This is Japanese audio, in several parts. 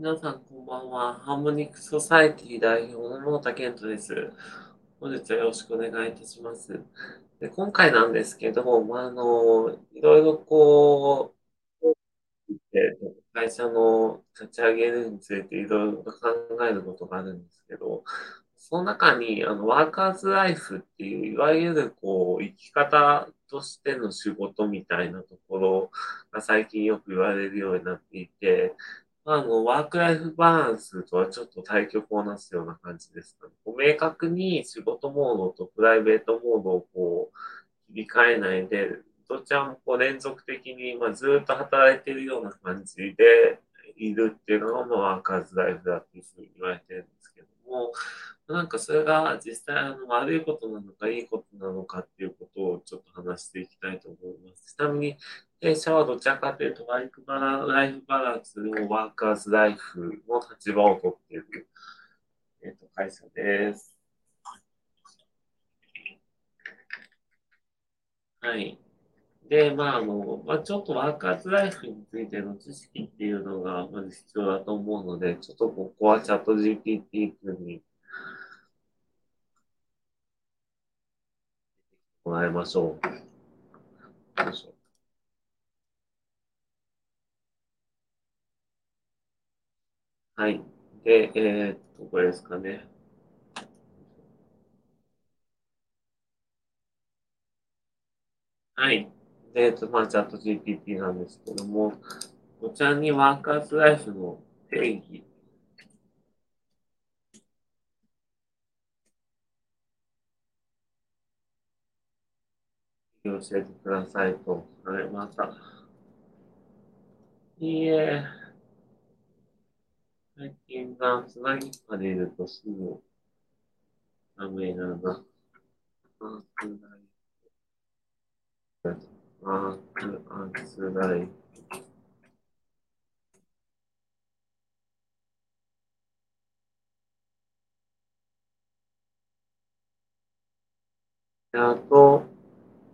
皆さんこんばんは。ハーモニックソサエティ代表の野田健人です。本日はよろしくお願いいたします。で今回なんですけど、まあ、あの、いろいろこう、会社の立ち上げるについていろいろ考えることがあるんですけど、その中に、あの、ワーカーズライフっていう、いわゆるこう、生き方としての仕事みたいなところが最近よく言われるようになっていて、あの、ワークライフバランスとはちょっと対極をなすような感じですかね。明確に仕事モードとプライベートモードをこう、切り替えないで、どちらもこう連続的に、まあ、ずっと働いているような感じでいるっていうのが、ワーカーズライフだっていうふうに言われてるんですけども、なんかそれが実際あの悪いことなのかいいことなのかっていうことをちょっと話していきたいと思います。ちなみに、弊社はどちらかというとライフバラライフバランスのワーカーズライフの立場を取っている、えー、と会社です。はい。で、まあ、あの、まあ、ちょっとワーカーズライフについての知識っていうのがまず必要だと思うので、ちょっとここはチャット GPT 君にもらいましょう。よいしょはい。で、えー、っと、これですかね。はい。で、えっと、まあ、チャット GPT なんですけども、こちらにワーカーズライフの定義教えてくださいとされまた。いいえ、最近がつなぎっぱでいるとすぐダメだな。あーくらい。あーく、あーつらい。あと、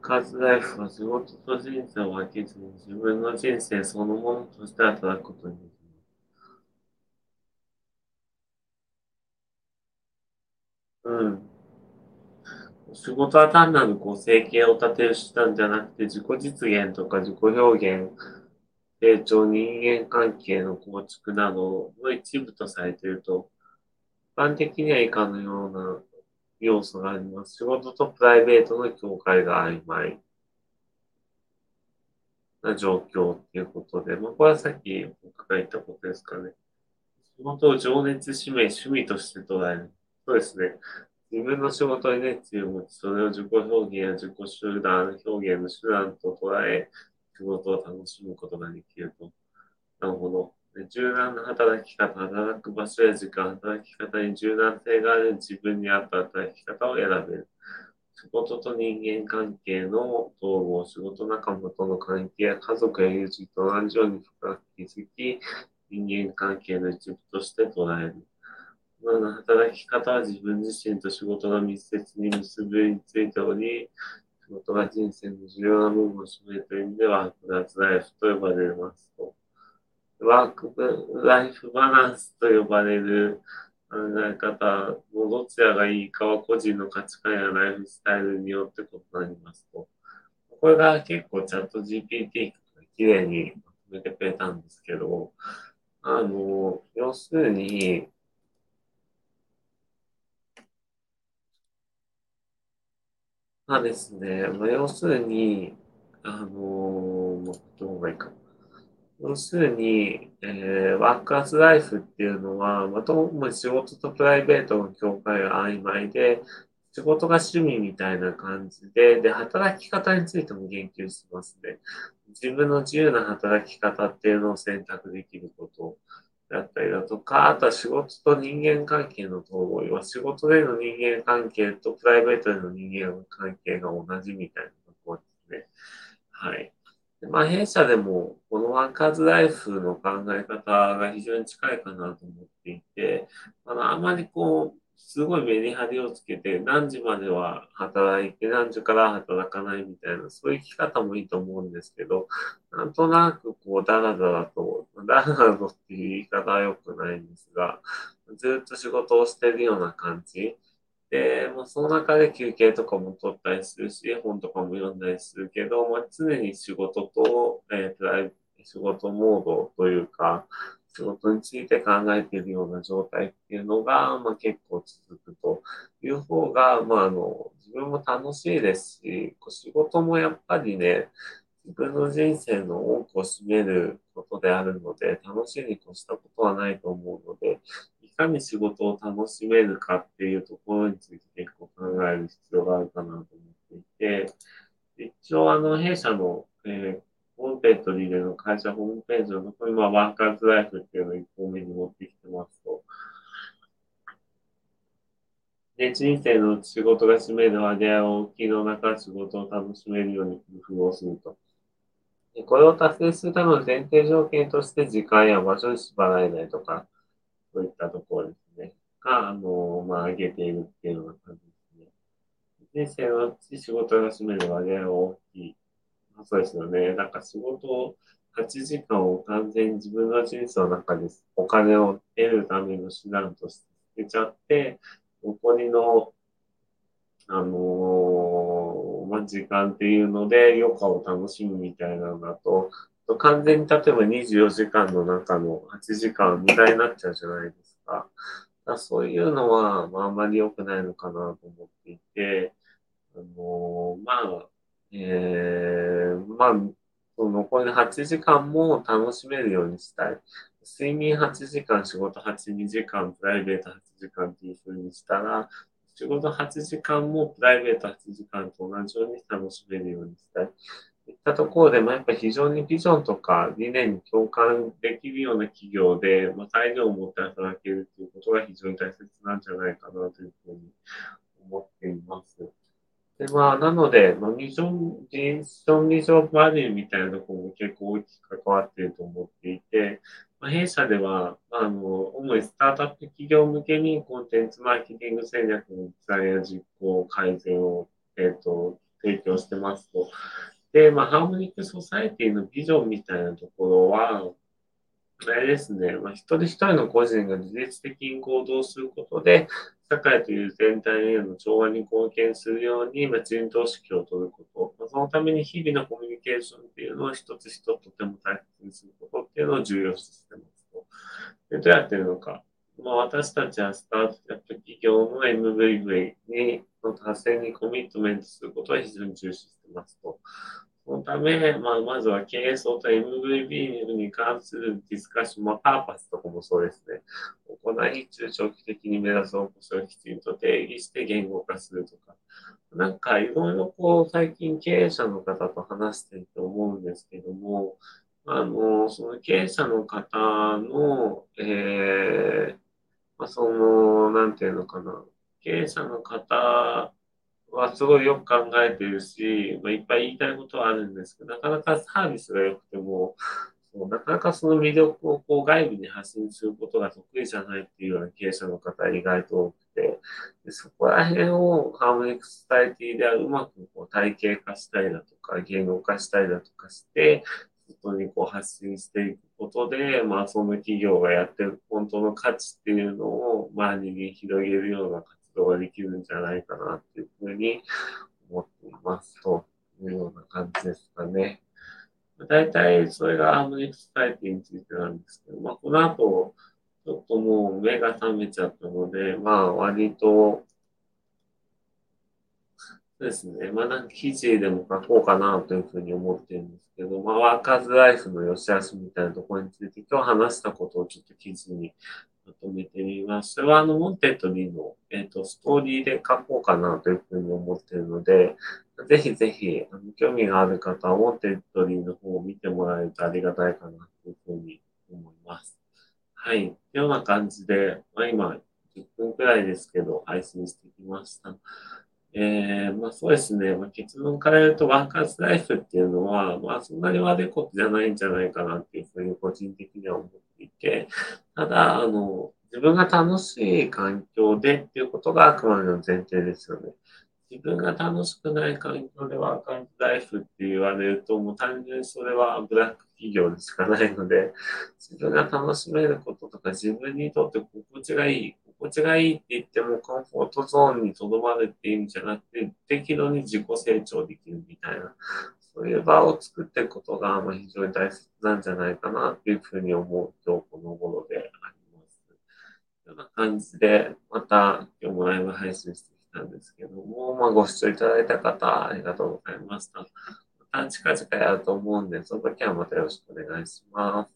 カズライフは仕事と人生を分けずに自分の人生そのものとして働くことにできまうん。仕事は単なるこう生計を立てる手段じゃなくて自己実現とか自己表現、成長、人間関係の構築などの一部とされていると、一般的には以下のような要素があります。仕事とプライベートの境界が曖昧な状況っていうことで、まあ、これはさっき僕が言ったことですかね。仕事を情熱、使命、趣味として捉える。そうですね。自分の仕事に熱意を持ち、それを自己表現や自己集団表現の手段と捉え、仕事を楽しむことができると。なるほど。柔軟な働き方、働く場所や時間、働き方に柔軟性がある自分に合った働き方を選べる。仕事と人間関係の統合、仕事仲間との関係や家族や友人と同じように深く気づき、人間関係の一部として捉える。このような働き方は自分自身と仕事が密接に結びついており、仕事が人生の重要な部分を占めるという意味では、プラスライフと呼ばれますと。ワークライフバランスと呼ばれる考え方のどちらがいいかは個人の価値観やライフスタイルによって異なりますと。これが結構チャット GPT が綺麗にまとめてくれたんですけど、あの、要するに、まあですね、まあ、要するに、あの、どうがいいか。要するに、えー、ワーカーズライフっていうのは、まとも仕事とプライベートの境界が曖昧で、仕事が趣味みたいな感じで、で、働き方についても言及しますね。自分の自由な働き方っていうのを選択できることだったりだとか、あとは仕事と人間関係の統合は、仕事での人間関係とプライベートでの人間関係が同じみたいなところですね。はい。まあ、弊社でも、このワーカーズライフの考え方が非常に近いかなと思っていて、あの、あまりこう、すごいメリハリをつけて、何時までは働いて、何時から働かないみたいな、そういう生き方もいいと思うんですけど、なんとなくこう、だらだらと、ラダとっていう言い方は良くないんですが、ずっと仕事をしてるような感じ。で、まあ、その中で休憩とかも取ったりするし、本とかも読んだりするけど、まあ、常に仕事と、えー、プライ仕事モードというか、仕事について考えているような状態っていうのが、まあ、結構続くという方が、まあ、あの、自分も楽しいですし、仕事もやっぱりね、自分の人生の多くを占めることであるので、楽しいに越したことはないと思うので、いかに仕事を楽しめるかっていうところについて結構考える必要があるかなと思っていて、一応あの弊社の、えー、ホームページリでの会社ホームページのところに、まあ、ワーカーズライフっていうのを一方目に持ってきてますと、で、人生の仕事が占める割合を大きいの中、仕事を楽しめるように工夫をすると。これを達成するための前提条件として、時間や場所に縛られないとか、そういったところですね。が、あの、まあ、上げているっていうような感じですね。人生のうち仕事が占める割合が大きい。そうですよね。なんか仕事を8時間を完全に自分の人生の中でお金を得るための手段として捨てちゃって、残りの、あのー、まあ、時間っていうので余暇を楽しむみたいなのだと、完全に例えば24時間の中の8時間無駄になっちゃうじゃないですか。だそういうのは、まあ、あんまり良くないのかなと思っていて、あのー、まあ、えー、まあ、その残りの8時間も楽しめるようにしたい。睡眠8時間、仕事8、2時間、プライベート8時間っていう風にしたら、仕事8時間もプライベート8時間と同じように楽しめるようにしたい。いったところで、まあ、やっぱ非常にビジョンとか理念に共感できるような企業で、まあ、材料を持って働けるということが非常に大切なんじゃないかなというふうに思っています。で、まあ、なので、まあ、ミッション、ミッションビジョンバリューみたいなところも結構大きく関わっていると思っていて、ま、弊社では、あの、主にスタートアップ企業向けにコンテンツマーケティング戦略のデザインや実行、改善を、えっ、ー、と、提供してますと。で、まあ、ハーモニックソサイティのビジョンみたいなところは、あれですね、まあ、一人一人の個人が自律的に行動することで、社会という全体への調和に貢献するように、まあ、人道指揮を取ること、まあ、そのために日々のコミュニケーションっていうのを一つ一つとても大切にすることっていうのを重要視してますと。でどうやってるのか。まあ、私たちはスタートアップ企業の MVV にの達成にコミットメントすることは非常に重視してますと。そのため、まあ、まずは経営層と MVB に関するディスカッション、まあ、パーパスとかもそうですね。行い、中長期的に目指す方向性をきちんと定義して言語化するとか。なんか、いろいろこう、最近経営者の方と話していて思うんですけども、あの、その経営者の方の、えー、まあ、その、なんていうのかな。経営者の方はすごいよく考えてるし、まあ、いっぱい言いたいことはあるんですけど、なかなかサービスが良くても、そうなかなかその魅力をこう外部に発信することが得意じゃないっていうような経営者の方意外と多くて、でそこら辺をハーモニックスタイティではうまくこう体系化したりだとか、言語化したりだとかして、外にこう発信していくことで、まあその企業がやってる本当の価値っていうのを周りに広げるような活動ができるんじゃないかなっていうふうに思っていますというような感じですかね。大体それがアームニクスタイティについてなんですけど、まあこの後、ちょっともう目が覚めちゃったので、まあ割と、そうですね。まあなんか記事でも書こうかなというふうに思ってるんですけど、まあ Work as Life の良し悪しみたいなところについて今日話したことをちょっと記事にまとめてみます。それはあの、 Wantedly の、えっ、ー、と、ストーリーで書こうかなというふうに思ってるので、ぜひぜひ、あの興味がある方は、 Wantedly の方を見てもらえるとありがたいかなというふうに思います。はい。ような感じで、まあ、今、10分くらいですけど、配信してきました。えー、まあそうですね。まあ、結論から言うと、 Work as Life っていうのは、まあそんなに悪いことじゃないんじゃないかなっていうふうに個人的には思っていて、ただ、あの、自分が楽しい環境でっていうことがあくまでの前提ですよね。自分が楽しくない環境でワークアンドライフって言われると、もう単純にそれはブラック企業でしかないので、自分が楽しめることとか自分にとって心地がいい、心地がいいって言ってもコンフォートゾーンにとどまるっていう意味じゃなくて、適度に自己成長できるみたいな、そういう場を作っていくことが非常に大切なんじゃないかなっていうふうに思う今日この頃であります。こんな感じで、また今日もライブ配信してきたんですけども、まあ、ご視聴いただいた方、ありがとうございました。また近々やると思うんで、その時はまたよろしくお願いします。